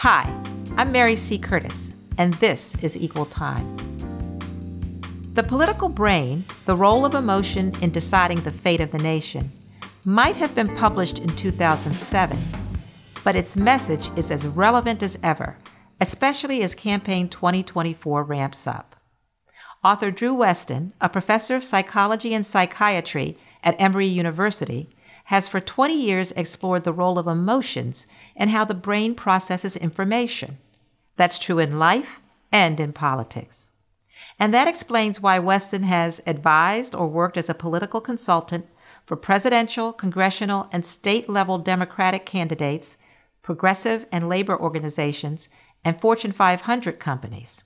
Hi, I'm Mary C. Curtis, and this is Equal Time. The political brain, the role of emotion in deciding the fate of the nation, might have been published in 2007, but its message is as relevant as ever, especially as Campaign 2024 ramps up. Author Drew Westen, a professor of psychology and psychiatry at Emory University, has for 20 years explored the role of emotions and how the brain processes information. That's true in life and in politics. And that explains why Westen has advised or worked as a political consultant for presidential, congressional, and state level Democratic candidates, progressive and labor organizations, and Fortune 500 companies.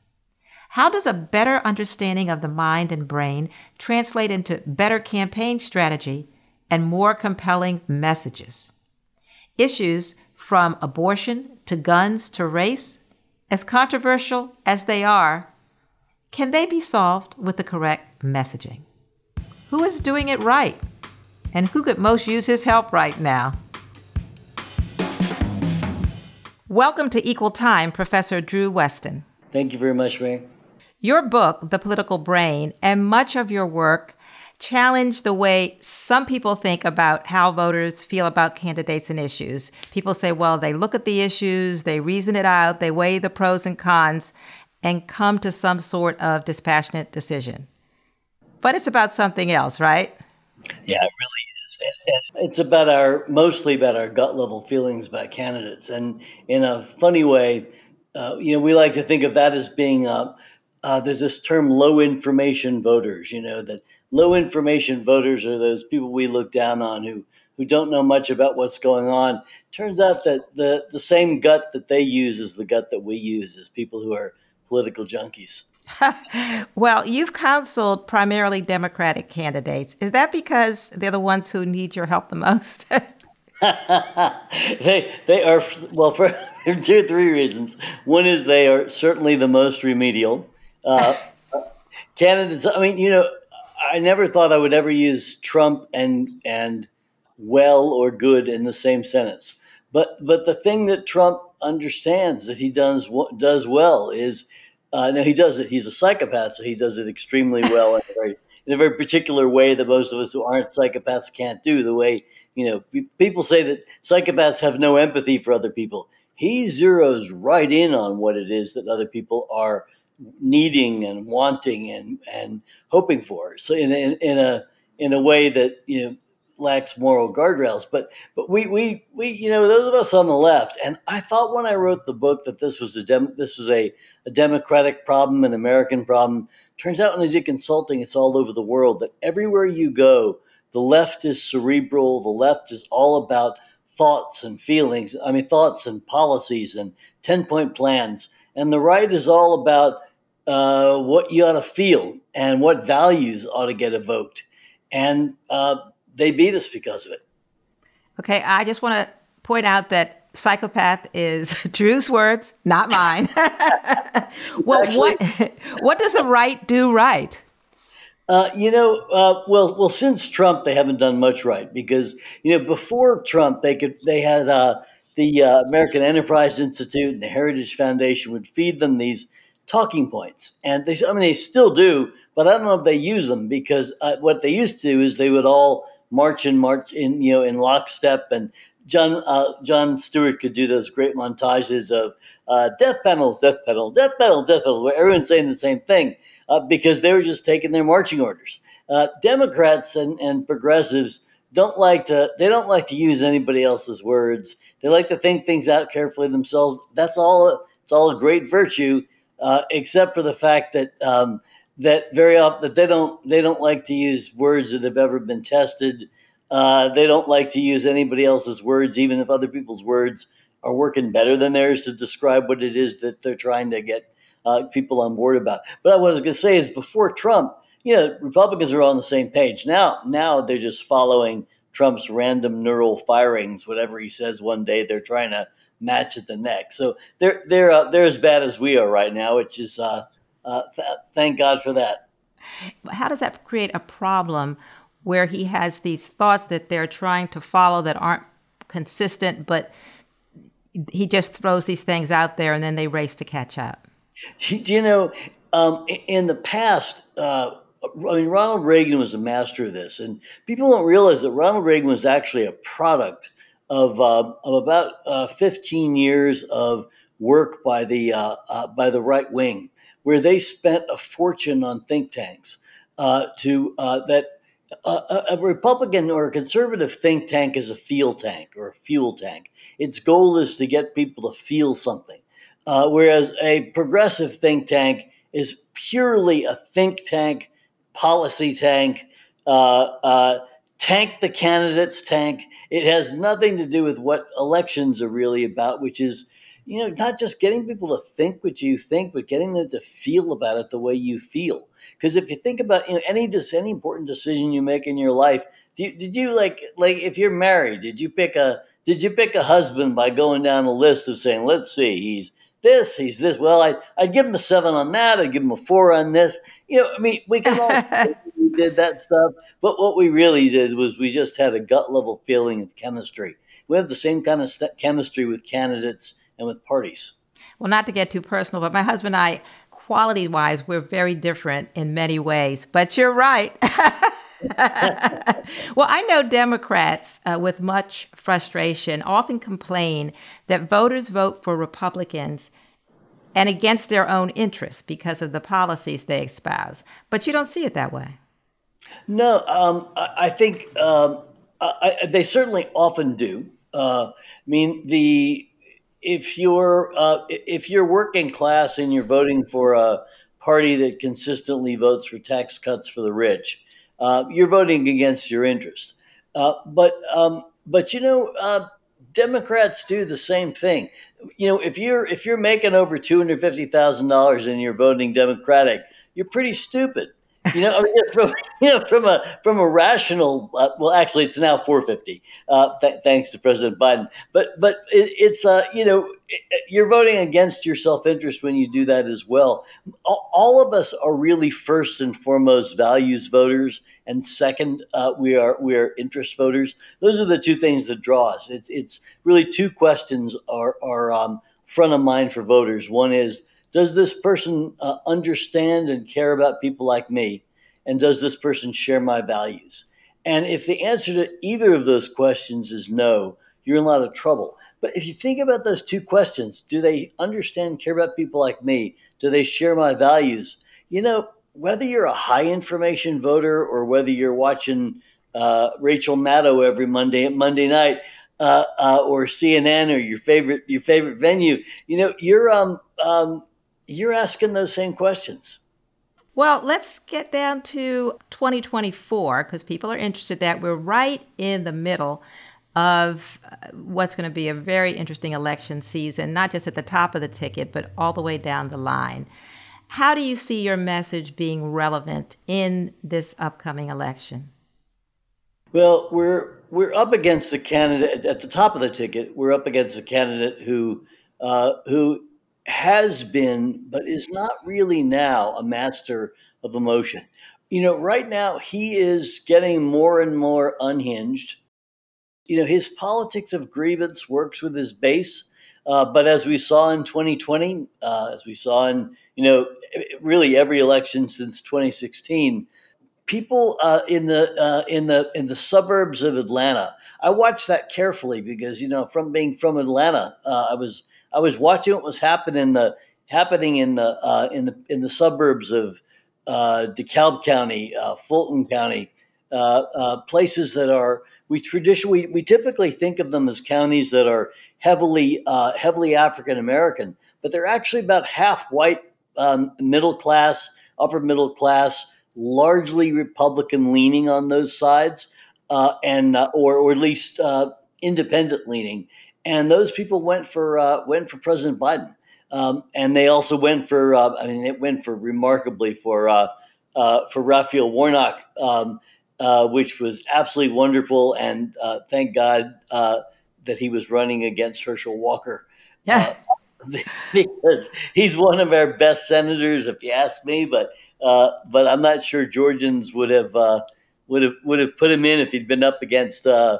How does a better understanding of the mind and brain translate into better campaign strategy and more compelling messages? Issues from abortion to guns to race, as controversial as they are, can they be solved with the correct messaging? Who is doing it right? And who could most use his help right now? Welcome to Equal Time, Professor Drew Westen. Thank you very much, Ray. Your book, The Political Brain, and much of your work challenge the way some people think about how voters feel about candidates and issues. People say, well, they look at the issues, they reason it out, they weigh the pros and cons, and come to some sort of dispassionate decision. But it's about something else, right? Yeah, it really is. It's about our mostly about our gut level feelings about candidates, and in a funny way, uh, you know, we like to think of that as being. Uh, uh, there's this term low information voters. You know that low information voters are those people we look down on who who don't know much about what's going on. Turns out that the the same gut that they use is the gut that we use as people who are political junkies. well, you've counseled primarily Democratic candidates. Is that because they're the ones who need your help the most? they they are well for two or three reasons. One is they are certainly the most remedial. Uh, candidates. I mean, you know, I never thought I would ever use Trump and and well or good in the same sentence. But but the thing that Trump understands that he does does well is uh, no, he does it. He's a psychopath, so he does it extremely well in a very in a very particular way that most of us who aren't psychopaths can't do. The way you know people say that psychopaths have no empathy for other people. He zeroes right in on what it is that other people are needing and wanting and and hoping for. So in in, in a in a way that you know lacks moral guardrails. But but we we we you know those of us on the left, and I thought when I wrote the book that this was a dem- this was a, a democratic problem, an American problem. Turns out when I did consulting, it's all over the world. That everywhere you go, the left is cerebral. The left is all about thoughts and feelings. I mean thoughts and policies and ten point plans. And the right is all about uh, what you ought to feel and what values ought to get evoked. And uh, they beat us because of it. Okay, I just want to point out that psychopath is Drew's words, not mine. well, Actually, what what does the right do right? Uh, you know, uh, well, well, since Trump, they haven't done much right because you know before Trump, they could they had uh, the uh, American Enterprise Institute and the Heritage Foundation would feed them these talking points, and they I mean they still do, but I don't know if they use them because uh, what they used to do is they would all march and march in you know in lockstep and John uh, Jon Stewart could do those great montages of uh, death panels, death panel, death panel, death panel, where everyone's saying the same thing uh, because they were just taking their marching orders. Uh, Democrats and, and progressives don't like to they don't like to use anybody else's words. They like to think things out carefully themselves. That's all. It's all a great virtue, uh, except for the fact that um, that very often that they don't they don't like to use words that have ever been tested. Uh, they don't like to use anybody else's words, even if other people's words are working better than theirs to describe what it is that they're trying to get uh, people on board about. But what I was going to say is, before Trump, you know, Republicans are on the same page. Now, now they're just following Trump's random neural firings. Whatever he says one day, they're trying to match at the neck. So they're they're uh, they're as bad as we are right now, which is uh, uh, th- thank God for that. How does that create a problem where he has these thoughts that they're trying to follow that aren't consistent, but he just throws these things out there and then they race to catch up? You know, um, in the past, uh, I mean, Ronald Reagan was a master of this, and people don't realize that Ronald Reagan was actually a product of, uh, of about uh, 15 years of work by the uh, uh, by the right wing, where they spent a fortune on think tanks uh, to that. a Republican or a conservative think tank is a fuel tank or a fuel tank. Its goal is to get people to feel something, whereas a progressive think tank is purely a think tank policy tank, uh, uh, tank the candidates tank. It has nothing to do with what elections are really about, which is, you know, not just getting people to think what you think, but getting them to feel about it the way you feel. Because if you think about you know, any any important decision you make in your life, you, did you like like if you're married, did you pick a did you pick a husband by going down a list of saying, let's see, he's this, he's this. Well, I, I'd give him a seven on that. I'd give him a four on this. You know, I mean, we can all did that stuff, but what we really did was we just had a gut level feeling of chemistry. We have the same kind of st- chemistry with candidates and with parties. Well, not to get too personal, but my husband and I, quality wise, we're very different in many ways. But you're right. well, I know Democrats uh, with much frustration often complain that voters vote for Republicans and against their own interests because of the policies they espouse. But you don't see it that way. No, um, I, I, think um, I, they certainly often do. Uh, I mean, the if you're uh, if you're working class and you're voting for a party that consistently votes for tax cuts for the rich, uh, you're voting against your interest. Uh, but um, but you know, uh, Democrats do the same thing. You know, if you're if you're making over two hundred fifty thousand dollars and you're voting Democratic, you're pretty stupid. You know, I mean, from you know from a from a rational. Uh, well, actually, it's now 450, uh, th- thanks to President Biden. But but it, it's uh, you know you're voting against your self interest when you do that as well. All, all, of us are really first and foremost values voters, and second, uh, we are we are interest voters. Those are the two things that draw us. It's it's really two questions are are um, front of mind for voters. One is does this person uh, understand and care about people like me? And does this person share my values? And if the answer to either of those questions is no, you're in a lot of trouble. But if you think about those two questions, do they understand and care about people like me? Do they share my values? You know, whether you're a high information voter or whether you're watching uh, Rachel Maddow every Monday at Monday night, uh, uh, or CNN or your favorite your favorite venue, you know, you're um, um, you're asking those same questions. Well, let's get down to 2024 because people are interested that we're right in the middle of uh, what's going to be a very interesting election season, not just at the top of the ticket, but all the way down the line. How do you see your message being relevant in this upcoming election? Well, we're we're up against a candidate at the top of the ticket. We're up against a candidate who uh, who has been, but is not really now a master of emotion. You know, right now he is getting more and more unhinged. You know, his politics of grievance works with his base. Uh, but as we saw in 2020, uh, as we saw in, you know, really every election since 2016, people uh, in the uh, in the in the suburbs of Atlanta. I watched that carefully because you know, from being from Atlanta, uh, I was I was watching what was happening in the happening in the uh, in the in the suburbs of uh, DeKalb County, uh, Fulton County, uh, uh, places that are we traditionally we, we typically think of them as counties that are heavily uh, heavily African American, but they're actually about half white, um, middle class, upper middle class, largely Republican leaning on those sides, and or or at least independent leaning. And those people went for uh, went for President Biden, um, and they also went for uh, I mean it went for remarkably for for Raphael Warnock. Um, uh, which was absolutely wonderful. And uh, thank God uh, that he was running against Herschel Walker. Yeah. Uh, because he's one of our best senators, if you ask me. But uh, but I'm not sure Georgians would have would have would have put him in if he'd been up against uh,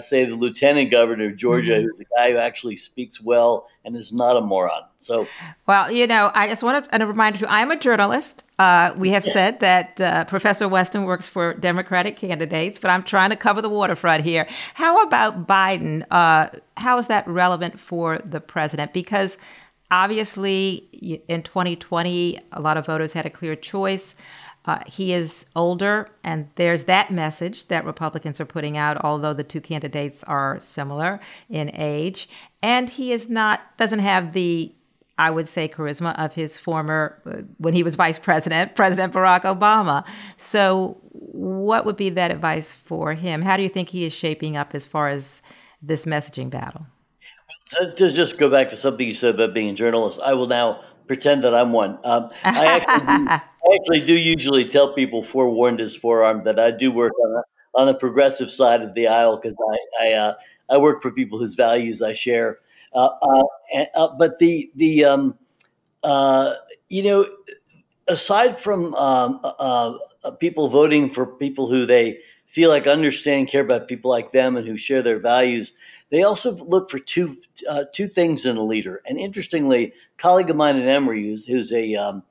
say the lieutenant governor of Georgia, mm-hmm. who's a guy who actually speaks well and is not a moron. So, well, you know, I just want to, and a reminder to I'm a journalist. Uh, we have said that uh, Professor Westen works for Democratic candidates, but I'm trying to cover the waterfront here. How about Biden? Uh, how is that relevant for the president? Because obviously, in 2020, a lot of voters had a clear choice. Uh, he is older, and there's that message that Republicans are putting out, although the two candidates are similar in age. And he is not, doesn't have the, I would say, charisma of his former, uh, when he was vice president, President Barack Obama. So, what would be that advice for him? How do you think he is shaping up as far as this messaging battle? To just go back to something you said about being a journalist, I will now pretend that I'm one. Um, I, actually I, actually do, usually tell people forewarned is forearmed that I do work on, a, on the progressive side of the aisle because I I, uh, I, work for people whose values I share. Uh, uh, uh, but the the um, uh, you know aside from um, uh, people voting for people who they feel like understand care about people like them and who share their values they also look for two two things in a leader. And interestingly, a colleague of mine at Emory, who's, who's a um,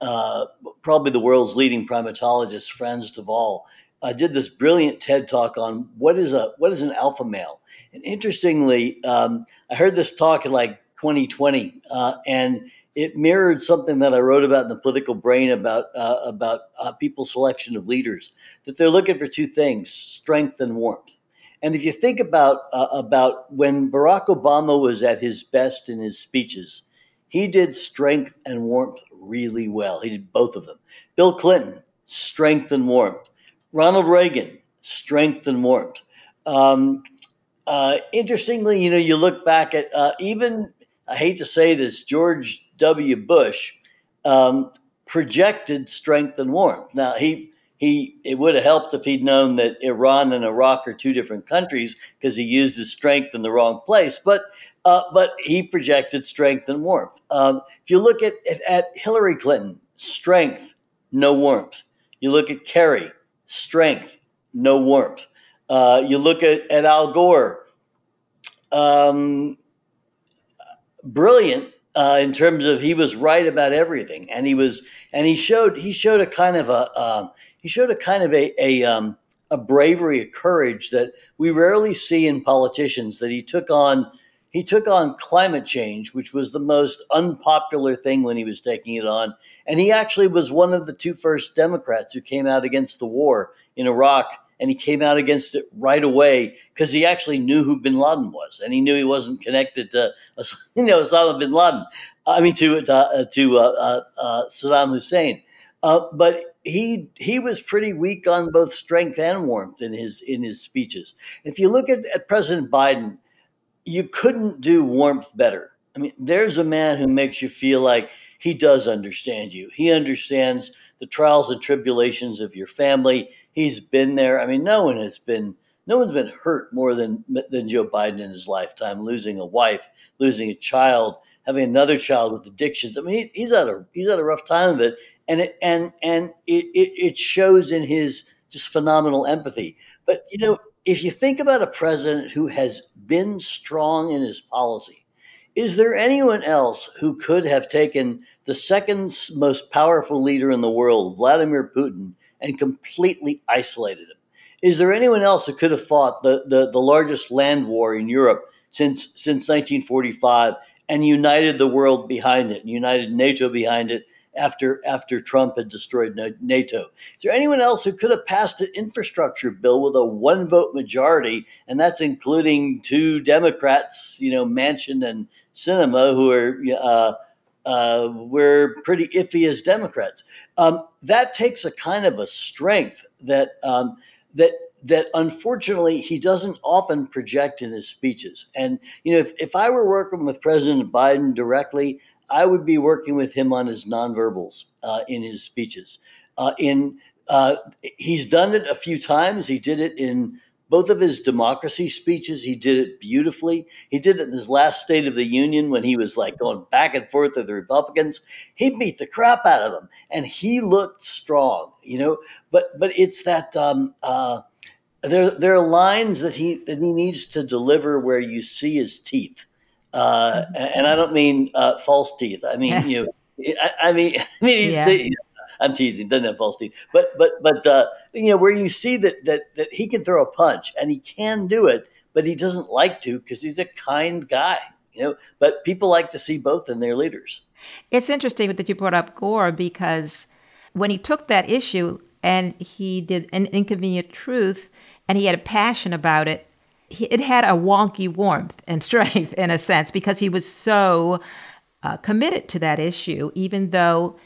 uh, probably the world's leading primatologist, Frans de Waal, uh, did this brilliant TED talk on what is a what is an alpha male. And interestingly, um, I heard this talk in like 2020, uh, and it mirrored something that I wrote about in the Political Brain about uh, about uh, people's selection of leaders. That they're looking for two things: strength and warmth. And if you think about uh, about when Barack Obama was at his best in his speeches, he did strength and warmth really well. He did both of them. Bill Clinton, strength and warmth. Ronald Reagan, strength and warmth. Um, uh, interestingly, you know, you look back at uh, even I hate to say this, George W. Bush um, projected strength and warmth. Now he he it would have helped if he'd known that Iran and Iraq are two different countries because he used his strength in the wrong place. But uh, but he projected strength and warmth. Um, if you look at at Hillary Clinton, strength, no warmth. You look at Kerry, strength, no warmth. Uh, you look at, at Al Gore, um, brilliant uh, in terms of he was right about everything, and he was and he showed he showed a kind of a um, he showed a kind of a a, um, a bravery, a courage that we rarely see in politicians. That he took on he took on climate change, which was the most unpopular thing when he was taking it on, and he actually was one of the two first Democrats who came out against the war in Iraq and he came out against it right away because he actually knew who Bin Laden was, and he knew he wasn't connected to you know Osama bin Laden. I mean to to, to uh, uh, uh, Saddam Hussein. Uh, but he he was pretty weak on both strength and warmth in his in his speeches. If you look at, at President Biden, you couldn't do warmth better. I mean, there's a man who makes you feel like he does understand you. He understands the trials and tribulations of your family. He's been there. I mean, no one has been no one's been hurt more than than Joe Biden in his lifetime, losing a wife, losing a child, having another child with addictions. I mean, he, he's had a he's had a rough time of it, and it and and it, it, it shows in his just phenomenal empathy. But you know, if you think about a president who has been strong in his policy, is there anyone else who could have taken the second most powerful leader in the world, Vladimir Putin, and completely isolated him? Is there anyone else who could have fought the, the, the largest land war in Europe since since 1945 and united the world behind it, united NATO behind it, after after Trump had destroyed NATO. Is there anyone else who could have passed an infrastructure bill with a one vote majority, and that's including two Democrats, you know, Manchin and Sinema, who are uh, uh, we're pretty iffy as Democrats. Um, that takes a kind of a strength that um, that that unfortunately he doesn't often project in his speeches. And you know, if, if I were working with President Biden directly, I would be working with him on his nonverbals uh, in his speeches. Uh, in uh, he's done it a few times. He did it in both of his democracy speeches. He did it beautifully. He did it in his last State of the Union when he was like going back and forth with the Republicans. He beat the crap out of them, and he looked strong, you know. But but it's that um, uh, there there are lines that he that he needs to deliver where you see his teeth, uh, and I don't mean uh, false teeth. I mean you know. I, I mean, I mean, he's, Yeah. you know, I'm teasing. Doesn't have false teeth, but but but uh, you know where you see that that that he can throw a punch and he can do it, but he doesn't like to because he's a kind guy. You know, but people like to see both in their leaders. It's interesting that you brought up Gore because when he took that issue and he did an inconvenient truth and he had a passion about it, it had a wonky warmth and strength in a sense because he was so uh, committed to that issue, even though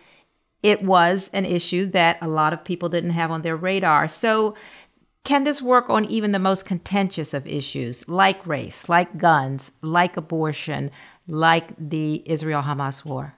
it was an issue that a lot of people didn't have on their radar. So, can this work on even the most contentious of issues like race, like guns, like abortion, like the Israel Hamas war?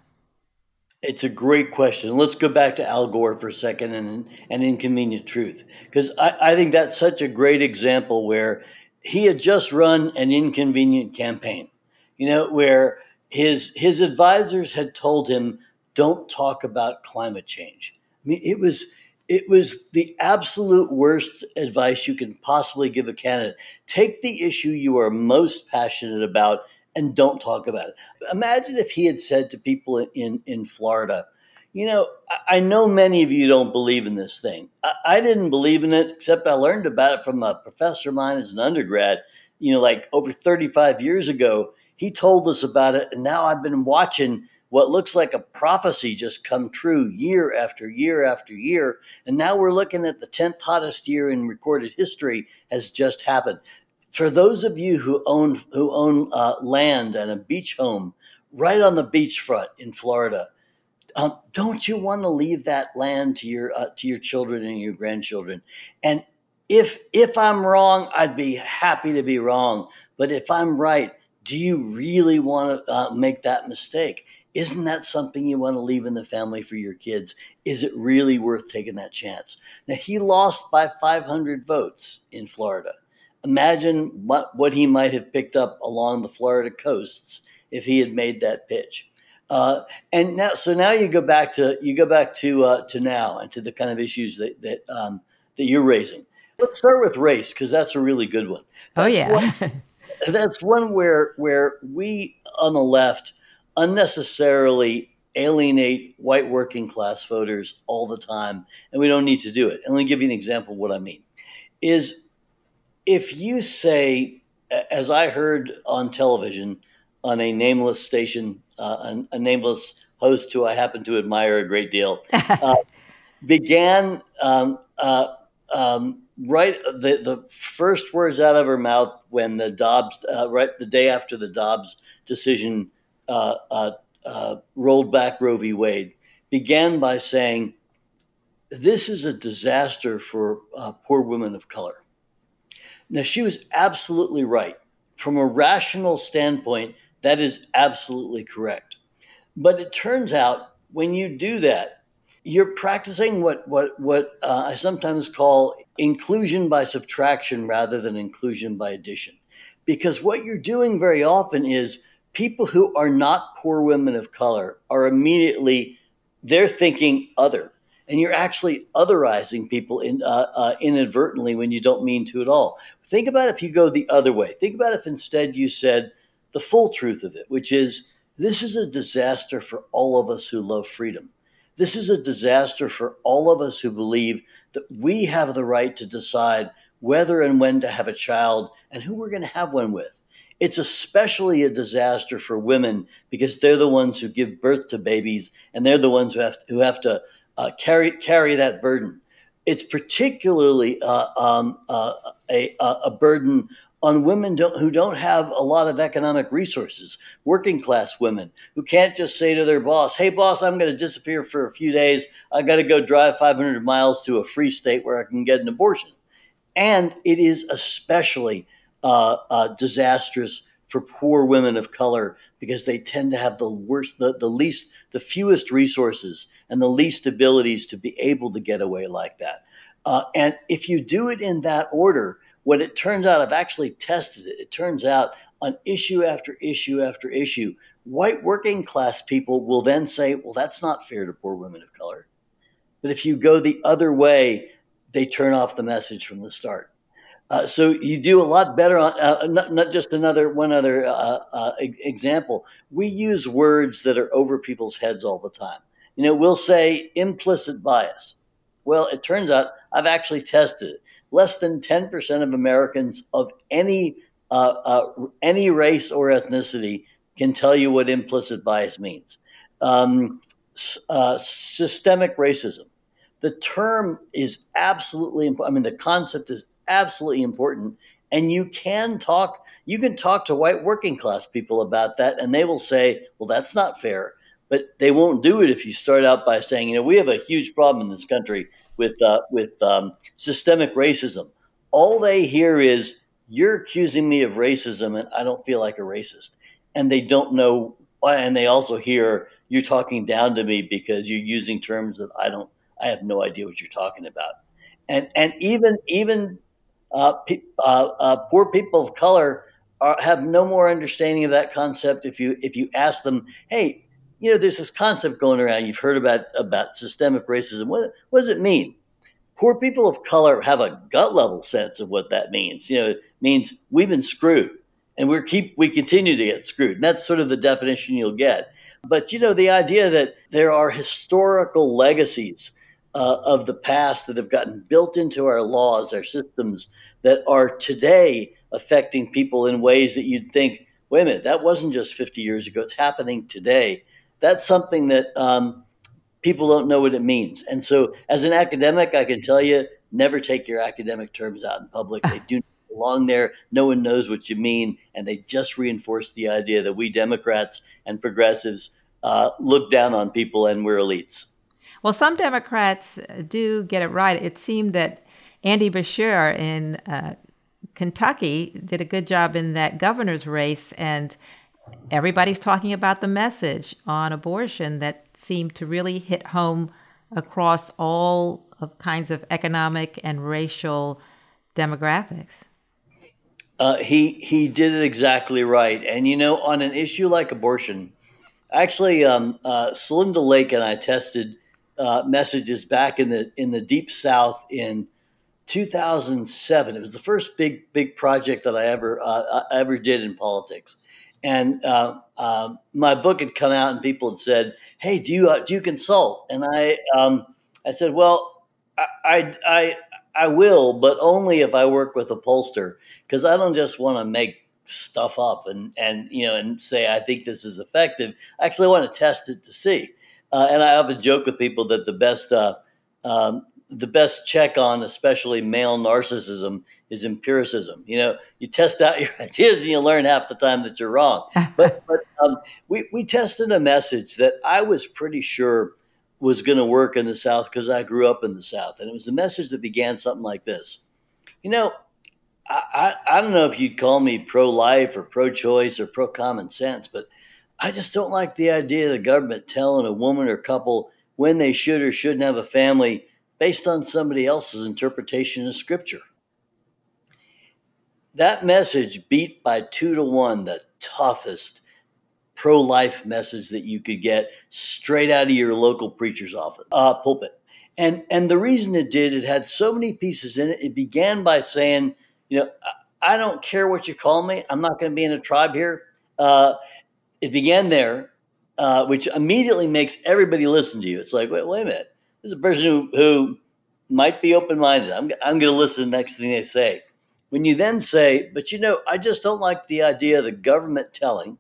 It's a great question. Let's go back to Al Gore for a second and an inconvenient truth, because I, I think that's such a great example where he had just run an inconvenient campaign, you know, where his his advisors had told him, "Don't talk about climate change." I mean, it was it was the absolute worst advice you can possibly give a candidate. Take the issue you are most passionate about and don't talk about it. Imagine if he had said to people in, in Florida, you know, I, know many of you don't believe in this thing. I, I didn't believe in it, except I learned about it from a professor of mine as an undergrad, you know, like over 35 years ago. He told us about it, and now I've been watching what looks like a prophecy just come true year after year after year. And now we're looking at the 10th hottest year in recorded history has just happened for those of you who own who own uh, land and a beach home right on the beachfront in Florida, um, don't you want to leave that land to your uh, to your children and your grandchildren? And if if I'm wrong, I'd be happy to be wrong. But if I'm right, do you really want to uh, make that mistake? Isn't that something you want to leave in the family for your kids? Is it really worth taking that chance? Now he lost by 500 votes in Florida imagine what, what he might have picked up along the Florida coasts if he had made that pitch. Uh, and now, so now you go back to you go back to uh, to now and to the kind of issues that that um, that you're raising. Let's start with race because that's a really good one. Oh, That's yeah. one- that's one where where we on the left unnecessarily alienate white working class voters all the time, and we don't need to do it. And let me give you an example of what I mean. Is if you say, as I heard on television on a nameless station, uh, a, a nameless host who I happen to admire a great deal, uh, began um, uh, um, right the, the first words out of her mouth when the Dobbs, uh, right the day after the Dobbs decision uh, uh, uh, rolled back Roe v. Wade, began by saying, This is a disaster for uh, poor women of color. Now, she was absolutely right. From a rational standpoint, that is absolutely correct. But it turns out when you do that, you're practicing what, what, what uh, I sometimes call inclusion by subtraction rather than inclusion by addition. Because what you're doing very often is people who are not poor women of color are immediately, they're thinking other and you're actually otherizing people in, uh, uh, inadvertently when you don't mean to at all. Think about if you go the other way. Think about if instead you said the full truth of it, which is this is a disaster for all of us who love freedom. This is a disaster for all of us who believe that we have the right to decide whether and when to have a child and who we're going to have one with. It's especially a disaster for women because they're the ones who give birth to babies and they're the ones who have to, who have to uh, carry carry that burden. it's particularly uh, um, uh, a, a burden on women don't, who don't have a lot of economic resources, working class women who can't just say to their boss, Hey, boss, I'm going to disappear for a few days. I've got to go drive 500 miles to a free state where I can get an abortion. And it is especially uh, uh, disastrous for poor women of color because they tend to have the worst, the, the least, the fewest resources and the least abilities to be able to get away like that. Uh, and if you do it in that order, what it turns out, I've actually tested it. It turns out on issue after issue after issue, white working class people will then say, well, that's not fair to poor women of color. But if you go the other way, they turn off the message from the start. Uh, so you do a lot better on uh, not, not, just another one other uh, uh example. We use words that are over people's heads all the time. You know, we'll say implicit bias. Well, it turns out I've actually tested it less than 10% of Americans of any uh, uh, any race or ethnicity can tell you what implicit bias means. Um, uh, systemic racism. The term is absolutely important. I mean, the concept is absolutely important, and you can talk. You can talk to white working class people about that, and they will say, "Well, that's not fair." But they won't do it if you start out by saying, "You know, we have a huge problem in this country with uh, with um, systemic racism. All they hear is you're accusing me of racism, and I don't feel like a racist. And they don't know. And they also hear you're talking down to me because you're using terms that I don't. I have no idea what you're talking about. And and even even uh, pe- uh, uh poor people of color are, have no more understanding of that concept. If you if you ask them, hey, you know, there's this concept going around. You've heard about about systemic racism. What, what does it mean? Poor people of color have a gut level sense of what that means. You know, it means we've been screwed, and we keep we continue to get screwed. And that's sort of the definition you'll get. But you know, the idea that there are historical legacies uh, of the past that have gotten built into our laws, our systems, that are today affecting people in ways that you'd think, wait a minute, that wasn't just 50 years ago. It's happening today that's something that um, people don't know what it means. And so, as an academic, I can tell you never take your academic terms out in public. They do belong there. No one knows what you mean. And they just reinforce the idea that we Democrats and progressives uh, look down on people and we're elites. Well, some Democrats do get it right. It seemed that Andy Beshear in uh, Kentucky did a good job in that governor's race and everybody's talking about the message on abortion that seemed to really hit home across all of kinds of economic and racial demographics. Uh, he he did it exactly right, and you know, on an issue like abortion, actually, um, uh, Celinda Lake and I tested uh, messages back in the in the deep South in 2007. It was the first big big project that I ever uh, I ever did in politics, and uh, uh, my book had come out, and people had said, "Hey, do you uh, do you consult?" And I um, I said, "Well, I, I, I will, but only if I work with a pollster, because I don't just want to make stuff up and and you know and say I think this is effective. I actually want to test it to see." Uh, and I often joke with people that the best uh, um, the best check on especially male narcissism is empiricism. You know you test out your ideas and you learn half the time that you're wrong. But, but um, we, we tested a message that i was pretty sure was going to work in the south because i grew up in the south and it was a message that began something like this. You know I, I, I don't know if you'd call me pro-life or pro-choice or pro-common sense but i just don't like the idea of the government telling a woman or couple when they should or shouldn't have a family based on somebody else's interpretation of scripture. That message beat by two to one the toughest pro life message that you could get straight out of your local preacher's office, uh, pulpit. And, and the reason it did, it had so many pieces in it. It began by saying, you know, I don't care what you call me. I'm not going to be in a tribe here. Uh, it began there, uh, which immediately makes everybody listen to you. It's like, wait, wait a minute. This is a person who, who might be open minded. I'm, I'm going to listen to the next thing they say. When you then say, but you know, I just don't like the idea of the government telling,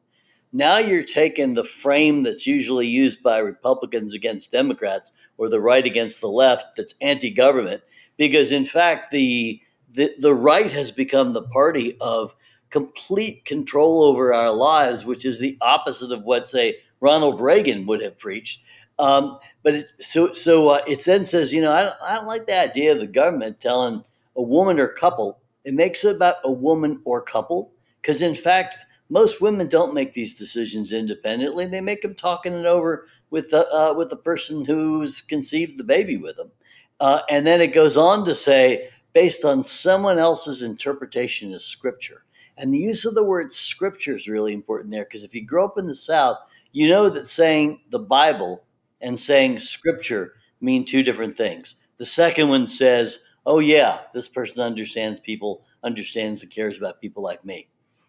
now you're taking the frame that's usually used by Republicans against Democrats or the right against the left that's anti government, because in fact the, the the right has become the party of complete control over our lives, which is the opposite of what say Ronald Reagan would have preached. Um, but it, so so uh, it then says, you know, I don't, I don't like the idea of the government telling a woman or couple. It makes it about a woman or couple because in fact most women don't make these decisions independently. They make them talking it over with the uh, with the person who's conceived the baby with them. Uh, and then it goes on to say, based on someone else's interpretation of scripture. And the use of the word scripture is really important there because if you grow up in the South, you know that saying the Bible and saying scripture mean two different things. The second one says, oh, yeah, this person understands people, understands and cares about people like me.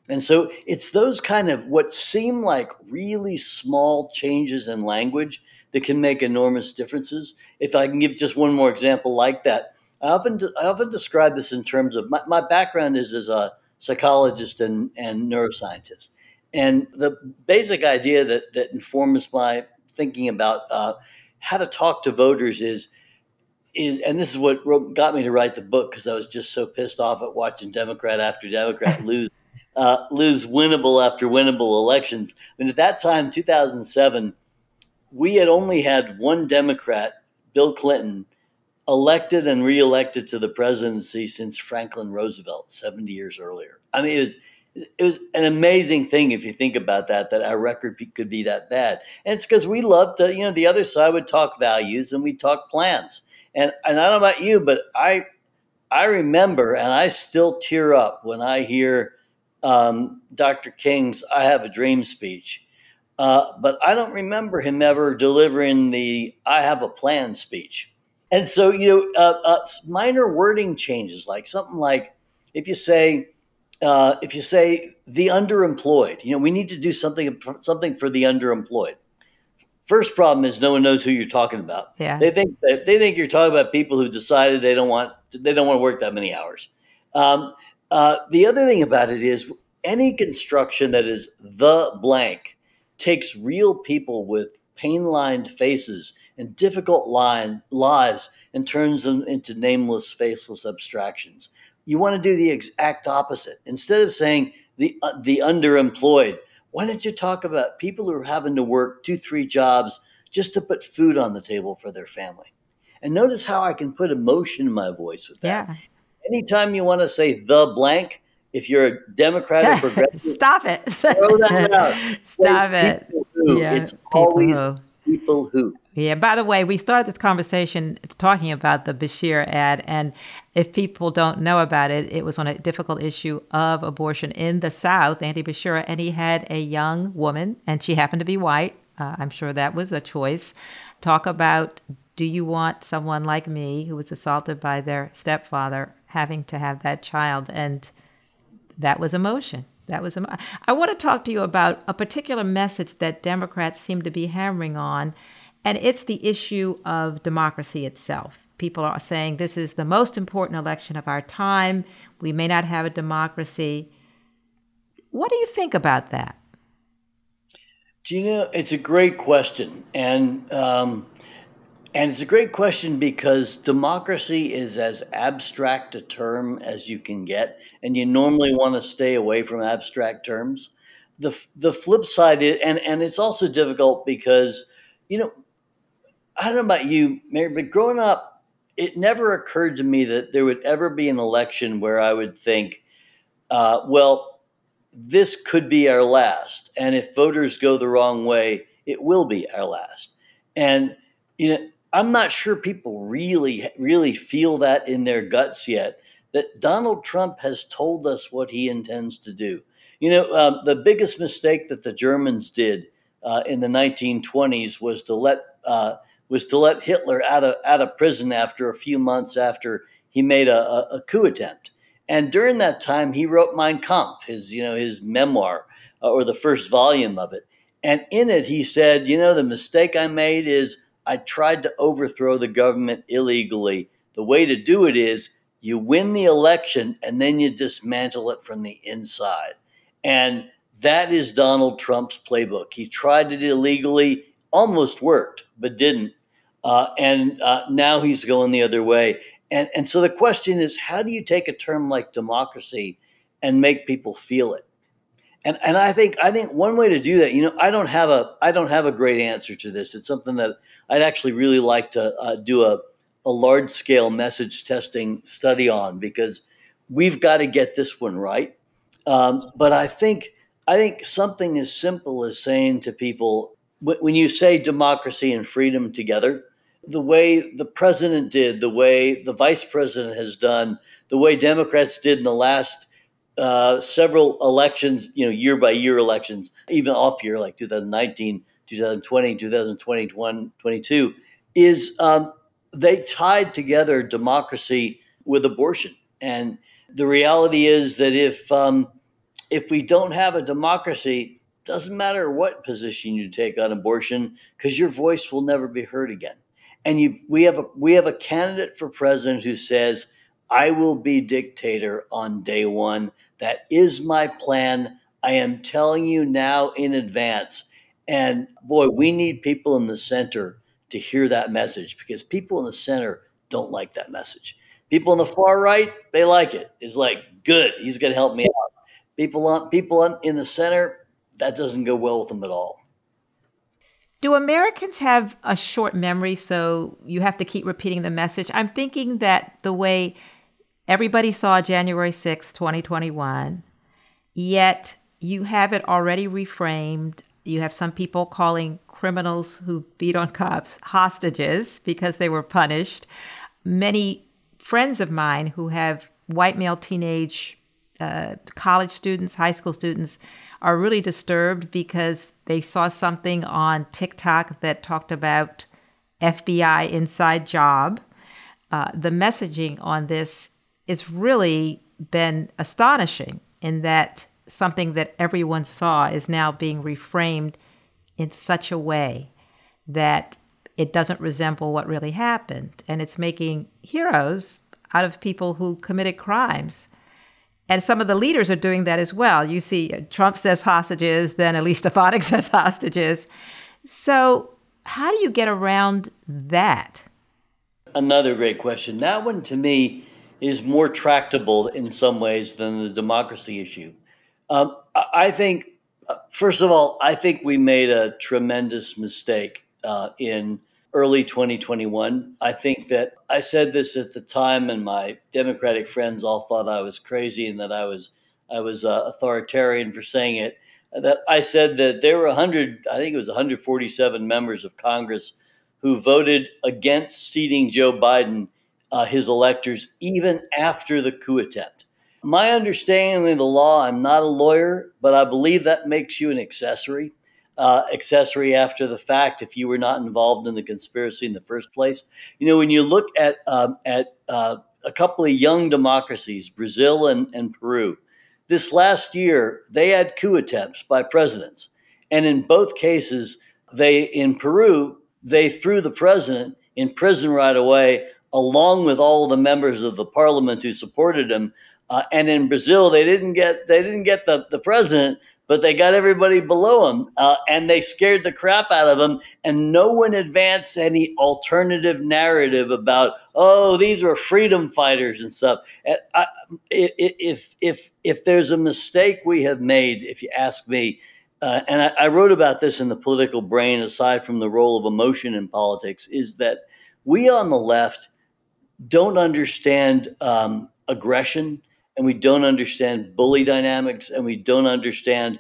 And so it's those kind of what seem like really small changes in language that can make enormous differences. If I can give just one more example like that, I often I often describe this in terms of my, my background is as a psychologist and, and neuroscientist. And the basic idea that, that informs my thinking about uh, how to talk to voters is is and this is what got me to write the book because I was just so pissed off at watching Democrat after Democrat lose uh, lose winnable after winnable elections. I mean, at that time, 2007, we had only had one Democrat, Bill Clinton, elected and reelected to the presidency since Franklin Roosevelt 70 years earlier. I mean, it was, it was an amazing thing if you think about that, that our record could be that bad. And it's because we love to, you know, the other side would talk values and we talk plans. And, and I don't know about you, but I, I remember and I still tear up when I hear um, Dr. King's I Have a Dream speech. Uh, but I don't remember him ever delivering the I Have a Plan speech. And so, you know, uh, uh, minor wording changes, like something like if you say, uh, if you say the underemployed, you know, we need to do something something for the underemployed. First problem is no one knows who you're talking about. Yeah. They think they think you're talking about people who decided they don't want they don't want to work that many hours. Um, uh, the other thing about it is any construction that is the blank takes real people with pain lined faces and difficult line, lives and turns them into nameless, faceless abstractions. You want to do the exact opposite. Instead of saying the, uh, the underemployed, why don't you talk about people who are having to work two, three jobs just to put food on the table for their family? And notice how I can put emotion in my voice with that. Yeah. Anytime you want to say the blank, if you're a Democrat or progressive, stop it. throw that out. Stop it. Yeah, it's always who. People who. Yeah. By the way, we started this conversation talking about the Beshear ad, and if people don't know about it, it was on a difficult issue of abortion in the South. Andy Beshear, and he had a young woman, and she happened to be white. Uh, I'm sure that was a choice. Talk about do you want someone like me who was assaulted by their stepfather having to have that child? And that was emotion. That was. Emo- I want to talk to you about a particular message that Democrats seem to be hammering on, and it's the issue of democracy itself. People are saying this is the most important election of our time. We may not have a democracy. What do you think about that? Do you know, it's a great question. And um, and it's a great question because democracy is as abstract a term as you can get, and you normally want to stay away from abstract terms. The, the flip side is, and, and it's also difficult because, you know, I don't know about you, Mary, but growing up, it never occurred to me that there would ever be an election where I would think, uh, well, this could be our last. And if voters go the wrong way, it will be our last. And, you know, I'm not sure people really, really feel that in their guts yet. That Donald Trump has told us what he intends to do. You know, um, the biggest mistake that the Germans did uh, in the 1920s was to let uh, was to let Hitler out of out of prison after a few months after he made a, a, a coup attempt. And during that time, he wrote Mein Kampf, his you know his memoir uh, or the first volume of it. And in it, he said, you know, the mistake I made is I tried to overthrow the government illegally. The way to do it is you win the election and then you dismantle it from the inside. And that is Donald Trump's playbook. He tried it illegally, almost worked, but didn't. Uh, and uh, now he's going the other way. And, and so the question is, how do you take a term like democracy and make people feel it? And, and I think I think one way to do that, you know, I don't have a I don't have a great answer to this. It's something that I'd actually really like to uh, do a, a large scale message testing study on because we've got to get this one right. Um, but I think I think something as simple as saying to people when you say democracy and freedom together, the way the president did, the way the vice president has done, the way Democrats did in the last uh, several elections, you know, year by year elections, even off year like 2019, 2020, 2020, 2022, is um, they tied together democracy with abortion. And the reality is that if um, if we don't have a democracy, doesn't matter what position you take on abortion, because your voice will never be heard again. And you, we have a we have a candidate for president who says, "I will be dictator on day one. That is my plan. I am telling you now in advance." And boy, we need people in the center to hear that message because people in the center don't like that message. People on the far right, they like it. It's like, good, he's going to help me out. People on people in the center, that doesn't go well with them at all. Do Americans have a short memory so you have to keep repeating the message? I'm thinking that the way everybody saw January 6, 2021, yet you have it already reframed. You have some people calling criminals who beat on cops hostages because they were punished. Many friends of mine who have white male teenage uh, college students, high school students, are really disturbed because they saw something on TikTok that talked about FBI inside job. Uh, the messaging on this has really been astonishing in that something that everyone saw is now being reframed in such a way that it doesn't resemble what really happened. And it's making heroes out of people who committed crimes. And some of the leaders are doing that as well. You see, uh, Trump says hostages, then Elise Stefanik says hostages. So, how do you get around that? Another great question. That one to me is more tractable in some ways than the democracy issue. Um, I think, first of all, I think we made a tremendous mistake uh, in early 2021. I think that I said this at the time, and my Democratic friends all thought I was crazy and that I was I was uh, authoritarian for saying it. That I said that there were 100, I think it was 147 members of Congress who voted against seating Joe Biden, uh, his electors, even after the coup attempt. My understanding of the law, I'm not a lawyer, but I believe that makes you an accessory uh, accessory after the fact if you were not involved in the conspiracy in the first place. You know, when you look at um, at uh, a couple of young democracies, Brazil and, and Peru, this last year they had coup attempts by presidents, and in both cases, they in Peru they threw the president in prison right away, along with all the members of the parliament who supported him. Uh, and in Brazil, they didn't get they didn't get the, the president, but they got everybody below him uh, and they scared the crap out of him and no one advanced any alternative narrative about oh these were freedom fighters and stuff and I, if if if there's a mistake we have made if you ask me uh, and I, I wrote about this in the political brain aside from the role of emotion in politics is that we on the left don't understand um, aggression and we don't understand bully dynamics and we don't understand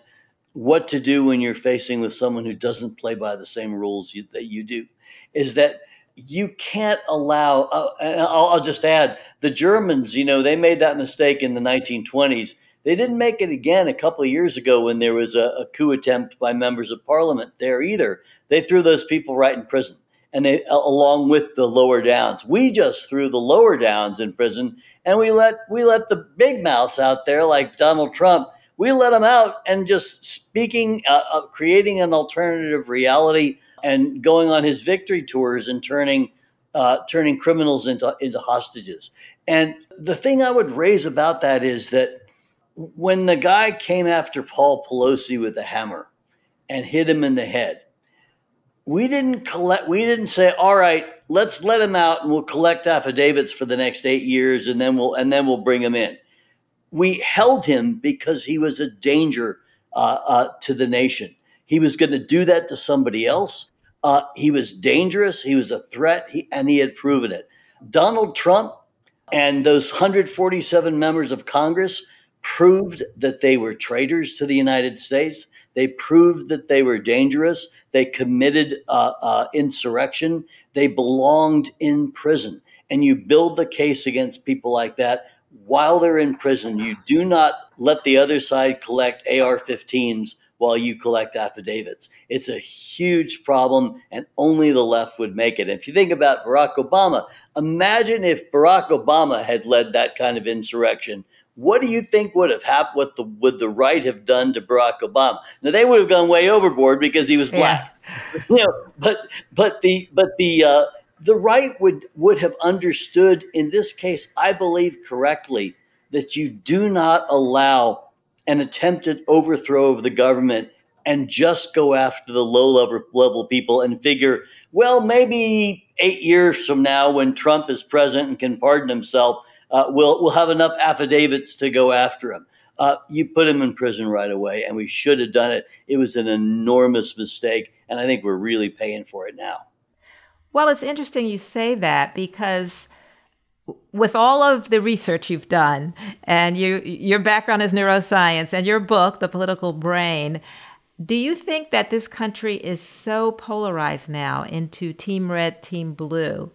what to do when you're facing with someone who doesn't play by the same rules you, that you do. Is that you can't allow uh, I'll, I'll just add the germans you know they made that mistake in the 1920s they didn't make it again a couple of years ago when there was a, a coup attempt by members of parliament there either. They threw those people right in prison and they along with the lower downs. We just threw the lower downs in prison, and we let we let the big mouths out there like Donald Trump. We let them out and just speaking, uh, uh, creating an alternative reality, and going on his victory tours and turning uh, turning criminals into into hostages. And the thing I would raise about that is that when the guy came after Paul Pelosi with a hammer and hit him in the head, we didn't collect. We didn't say, "All right, let's let him out, and we'll collect affidavits for the next eight years, and then we'll and then we'll bring him in." We held him because he was a danger uh, uh, to the nation. He was going to do that to somebody else. Uh, he was dangerous. He was a threat, he, and he had proven it. Donald Trump and those 147 members of Congress proved that they were traitors to the United States. They proved that they were dangerous. They committed uh, uh, insurrection. They belonged in prison. And you build the case against people like that while they're in prison. You do not let the other side collect AR 15s while you collect affidavits. It's a huge problem, and only the left would make it. If you think about Barack Obama, imagine if Barack Obama had led that kind of insurrection what do you think would have happened? What the would the right have done to Barack Obama? Now they would have gone way overboard because he was black. Yeah. you know, but but the but the uh, the right would would have understood in this case, I believe correctly, that you do not allow an attempted overthrow of the government and just go after the low level level people and figure, well, maybe eight years from now, when Trump is president and can pardon himself uh, we'll we'll have enough affidavits to go after him. Uh, you put him in prison right away, and we should have done it. It was an enormous mistake, and I think we're really paying for it now. Well, it's interesting you say that because with all of the research you've done and you, your background is neuroscience and your book, The Political Brain, do you think that this country is so polarized now into Team Red, Team Blue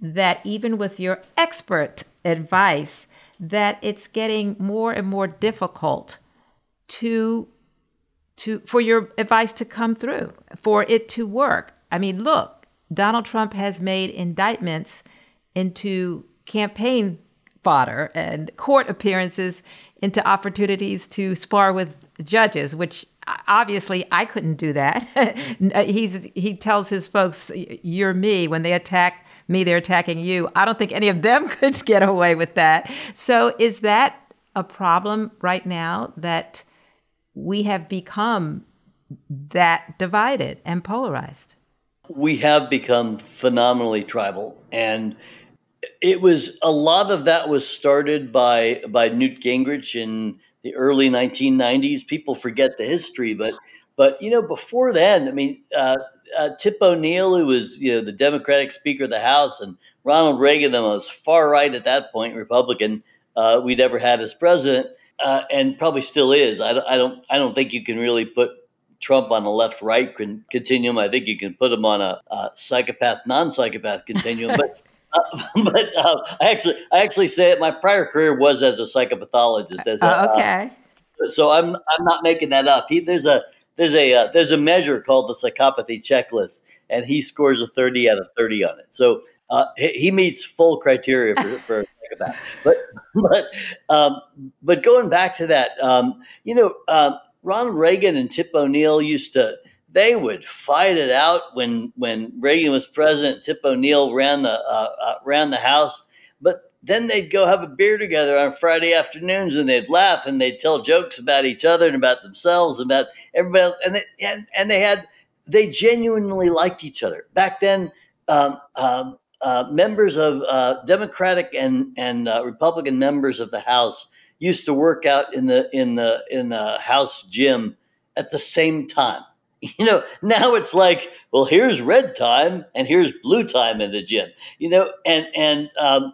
that even with your expert advice, that it's getting more and more difficult to to for your advice to come through, for it to work. I mean, look, Donald Trump has made indictments into campaign fodder and court appearances into opportunities to spar with judges, which obviously I couldn't do that. He's he tells his folks, "You're me." When they attack me, they're attacking you. I don't think any of them could get away with that. So, is that a problem right now that we have become that divided and polarized? We have become phenomenally tribal. And it was a lot of that was started by by Newt Gingrich in the early 1990s. People forget the history, but but you know before then, I mean, uh, uh, Tip O'Neill, who was you know the Democratic Speaker of the House, and Ronald Reagan, the most far right at that point Republican uh, we'd ever had as president, uh, and probably still is. I, I, don't I don't think you can really put Trump on a left right continuum. I think you can put him on a, a psychopath non psychopath continuum, but. Uh, but uh, I actually, I actually say it. My prior career was as a psychopathologist. As a, uh, okay. so I'm, I'm not making that up. He, there's a, there's a uh, there's a measure called the psychopathy checklist, and he scores a 30 out of 30 on it. So uh, he, he, meets full criteria for, for psychopath. But but um, but going back to that, um, you know, uh, Ronald Reagan and Tip O'Neill used to they would fight it out when when Reagan was president. Tip O'Neill ran the uh, uh, ran the House, but then they'd go have a beer together on Friday afternoons and they'd laugh and they'd tell jokes about each other and about themselves and about everybody else. And they, and, and they had, they genuinely liked each other. Back then, um, um, uh, members of uh, Democratic and, and uh, Republican members of the House used to work out in the, in the, in the House gym at the same time. You know, now it's like, well, here's red time and here's blue time in the gym. You know, and and um,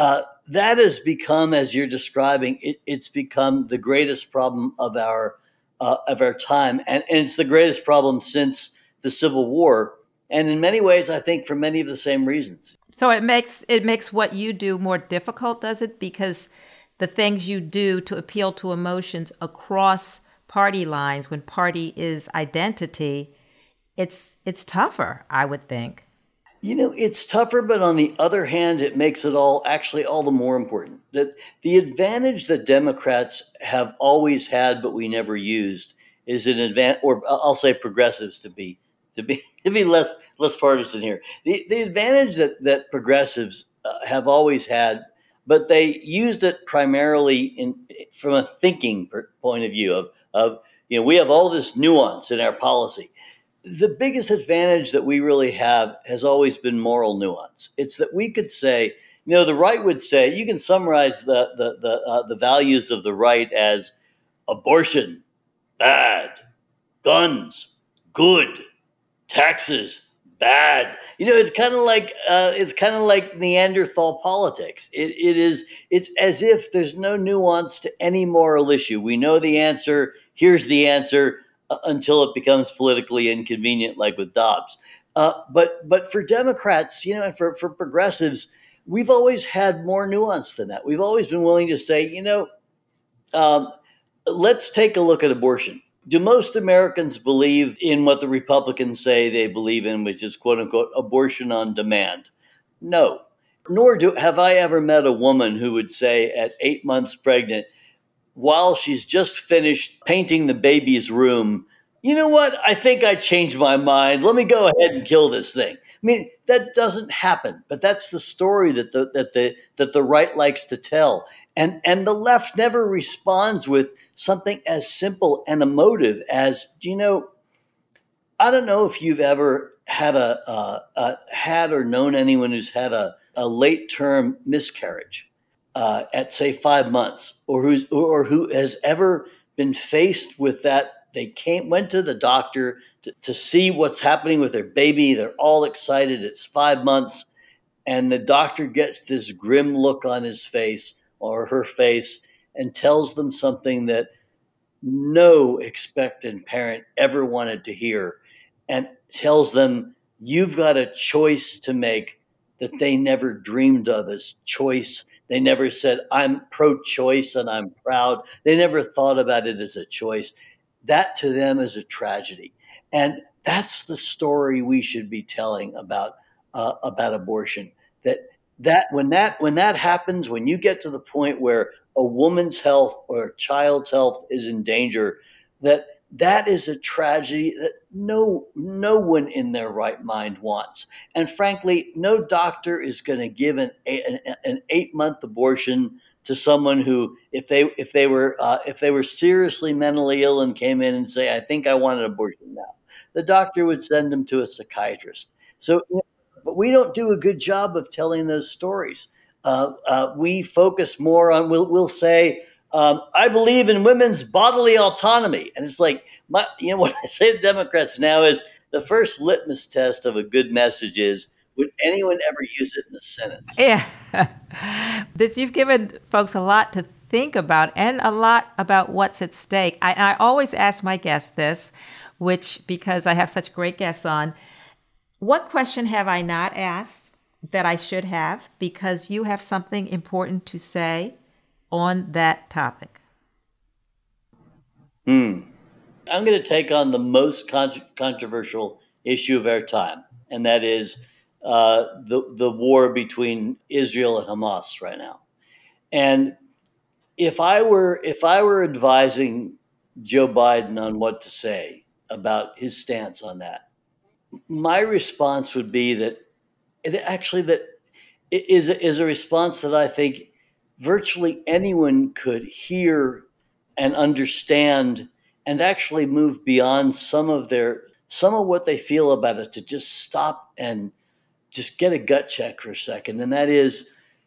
uh, that has become, as you're describing, it, it's become the greatest problem of our uh, of our time, and, and it's the greatest problem since the Civil War. And in many ways, I think for many of the same reasons. So it makes it makes what you do more difficult, does it? Because the things you do to appeal to emotions across party lines, when party is identity, it's it's tougher, I would think. You know, it's tougher, but on the other hand, it makes it all actually all the more important. That the advantage that Democrats have always had, but we never used, is an advantage, or I'll say progressives to be to be to be less less partisan here. The the advantage that that progressives uh, have always had, but they used it primarily in from a thinking point of view of of you know we have all this nuance in our policy the biggest advantage that we really have has always been moral nuance. It's that we could say, you know, the right would say you can summarize the the the, uh, the values of the right as abortion, bad, guns, good, taxes, bad. You know, it's kind of like uh, it's kind of like Neanderthal politics. It, it is it's as if there's no nuance to any moral issue. We know the answer. Here's the answer until it becomes politically inconvenient, like with Dobbs. Uh, but but for Democrats, you know, and for for progressives, we've always had more nuance than that. We've always been willing to say, you know, um, let's take a look at abortion do most Americans believe in what the Republicans say they believe in, which is quote unquote abortion on demand? No. Nor do have I ever met a woman who would say at eight months pregnant, while she's just finished painting the baby's room, you know what? I think I changed my mind. Let me go ahead and kill this thing. I mean, that doesn't happen, but that's the story that the that the that the right likes to tell. And, and the left never responds with something as simple and emotive as, do you know, I don't know if you've ever had a, uh, had or known anyone who's had a, a late term miscarriage uh, at say five months, or who's or who has ever been faced with that. They came went to the doctor to, to see what's happening with their baby. They're all excited. It's five months, and the doctor gets this grim look on his face or her face and tells them something that no expectant parent ever wanted to hear and tells them you've got a choice to make that they never dreamed of as choice. They never said, I'm pro choice and I'm proud. They never thought about it as a choice. That to them is a tragedy. And that's the story we should be telling about, uh, about abortion that that when that when that happens when you get to the point where a woman's health or a child's health is in danger that that is a tragedy that no no one in their right mind wants and frankly no doctor is going to give an, an, an eight month abortion to someone who if they if they were uh, if they were seriously mentally ill and came in and say i think i want an abortion now the doctor would send them to a psychiatrist so but we don't do a good job of telling those stories. Uh, uh, we focus more on, we'll, we'll say, um, I believe in women's bodily autonomy. And it's like, my, you know, what I say to Democrats now is the first litmus test of a good message is would anyone ever use it in a sentence? Yeah. this, you've given folks a lot to think about and a lot about what's at stake. I, I always ask my guests this, which, because I have such great guests on, what question have I not asked that I should have because you have something important to say on that topic? Hmm. I'm going to take on the most con- controversial issue of our time, and that is uh, the the war between Israel and Hamas right now. And if I were if I were advising Joe Biden on what to say about his stance on that, my response would be that it actually that is is a response that I think virtually anyone could hear and understand and actually move beyond some of their some of what they feel about it to just stop and just get a gut check for a second and that is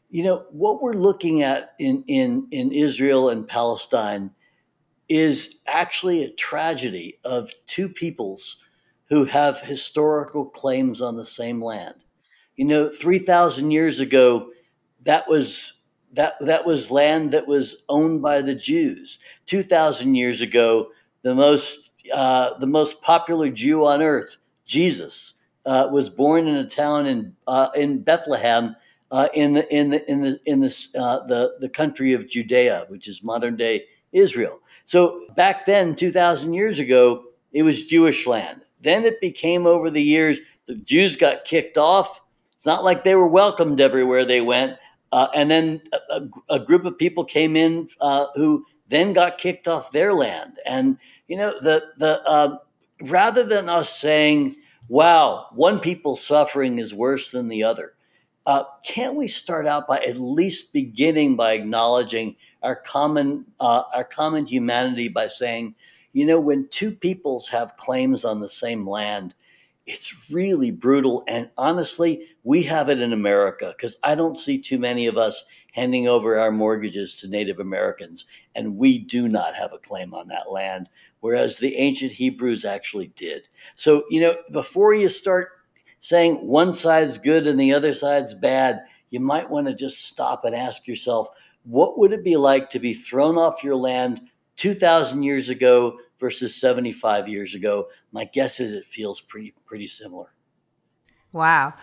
you know what we're looking at in in in Israel and Palestine is actually a tragedy of two peoples who have historical claims on the same land. You know, 3,000 years ago, that was that that was land that was owned by the Jews. 2,000 years ago, the most uh, the most popular Jew on earth, Jesus, uh, was born in a town in uh, in Bethlehem. Uh, in the in the in the in this uh, the the country of Judea, which is modern day Israel. So back then, two thousand years ago, it was Jewish land. Then it became over the years, the Jews got kicked off. It's not like they were welcomed everywhere they went. Uh, and then a, a, group of people came in uh, who then got kicked off their land. And, you know, the, the, uh, rather than us saying, wow, one people's suffering is worse than the other, uh, can't we start out by at least beginning by acknowledging our common, uh, our common humanity by saying, you know, when two peoples have claims on the same land, it's really brutal. And honestly, we have it in America because I don't see too many of us handing over our mortgages to Native Americans, and we do not have a claim on that land, whereas the ancient Hebrews actually did. So, you know, before you start saying one side's good and the other side's bad, you might want to just stop and ask yourself, what would it be like to be thrown off your land 2,000 years ago versus 75 years ago? My guess is it feels pretty, pretty similar. Wow.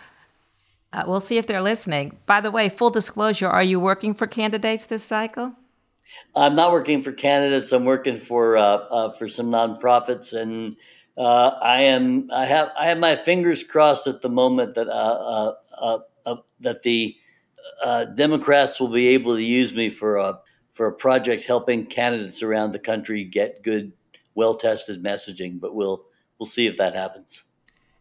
Uh, we'll see if they're listening. By the way, full disclosure, are you working for candidates this cycle? I'm not working for candidates. I'm working for uh, uh, for some nonprofits, and uh, I am I have I have my fingers crossed at the moment that uh, uh, uh, that the Democrats will be able to use me for a for a project helping candidates around the country get good, well tested messaging. But we'll we'll see if that happens.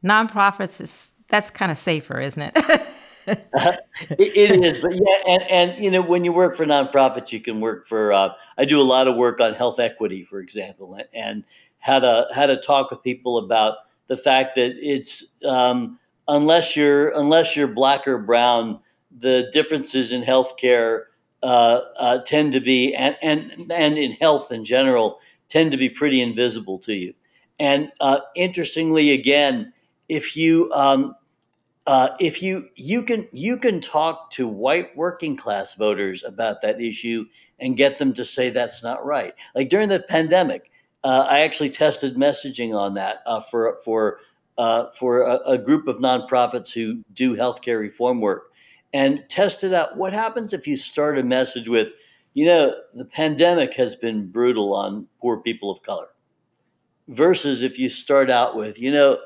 Nonprofits is that's kind of safer, isn't it? it, it is, but yeah, and and you know when you work for nonprofits, you can work for. Uh, I do a lot of work on health equity, for example, and how to how to talk with people about the fact that it's um, unless you're unless you're black or brown, the differences in healthcare uh, uh, tend to be and, and and in health in general tend to be pretty invisible to you. And uh, interestingly, again, if you um, uh, if you you can you can talk to white working class voters about that issue and get them to say that's not right. Like during the pandemic, uh, I actually tested messaging on that uh, for for uh, for a, a, group of nonprofits who do healthcare reform work, and test it out what happens if you start a message with, you know, the pandemic has been brutal on poor people of color, versus if you start out with, you know,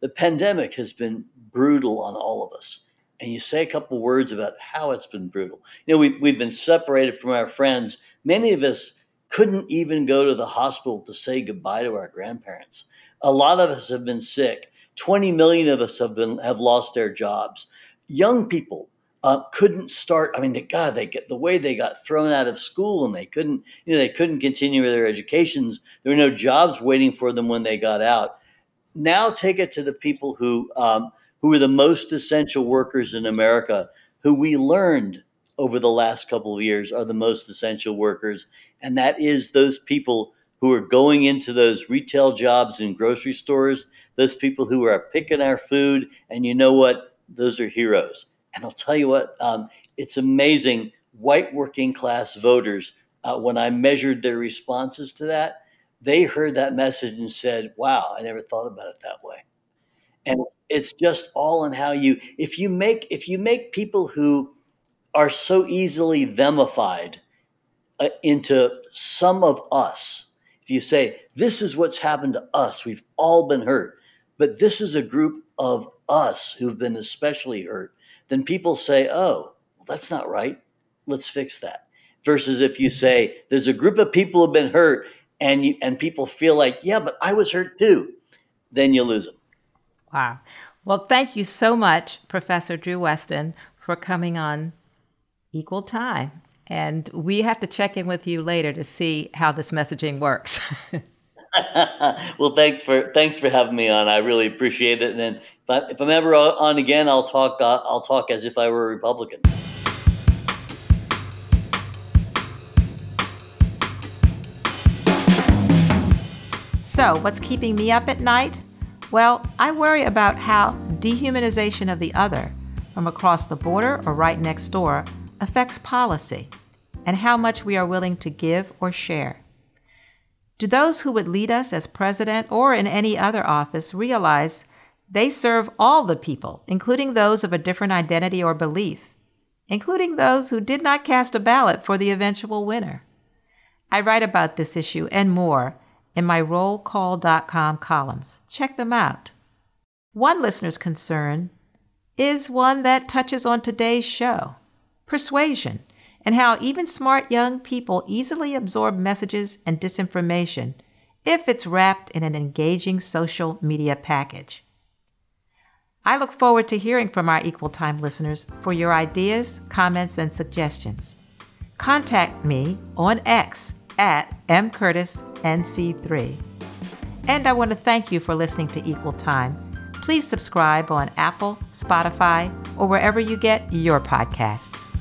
the pandemic has been brutal on all of us. And you say a couple words about how it's been brutal. You know, we, we've been separated from our friends. Many of us couldn't even go to the hospital to say goodbye to our grandparents. A lot of us have been sick. 20 million of us have been have lost their jobs. Young people uh, couldn't start. I mean, the, God, they get the way they got thrown out of school, and they couldn't, you know, they couldn't continue their educations. There were no jobs waiting for them when they got out. Now take it to the people who um, who are the most essential workers in America, who we learned over the last couple of years are the most essential workers. And that is those people who are going into those retail jobs in grocery stores, those people who are picking our food. And you know what? Those are heroes. And I'll tell you what, um, it's amazing. White working class voters, uh, when I measured their responses to that, they heard that message and said, wow, I never thought about it that way and it's just all in how you if you make if you make people who are so easily themified uh, into some of us if you say this is what's happened to us we've all been hurt but this is a group of us who've been especially hurt then people say oh well, that's not right let's fix that versus if you say there's a group of people who've been hurt and you, and people feel like yeah but i was hurt too then you lose them Wow. Well, thank you so much, Professor Drew Westen, for coming on Equal Time. And we have to check in with you later to see how this messaging works. well, thanks for thanks for having me on. I really appreciate it. And if, I, if I'm ever on again, I'll talk. Uh, I'll talk as if I were a Republican. So, what's keeping me up at night? Well, I worry about how dehumanization of the other, from across the border or right next door, affects policy and how much we are willing to give or share. Do those who would lead us as president or in any other office realize they serve all the people, including those of a different identity or belief, including those who did not cast a ballot for the eventual winner? I write about this issue and more in my rollcall.com columns. Check them out. One listener's concern is one that touches on today's show persuasion, and how even smart young people easily absorb messages and disinformation if it's wrapped in an engaging social media package. I look forward to hearing from our Equal Time listeners for your ideas, comments, and suggestions. Contact me on X at mcurtisnc3. And I want to thank you for listening to Equal Time. Please subscribe on Apple, Spotify, or wherever you get your podcasts.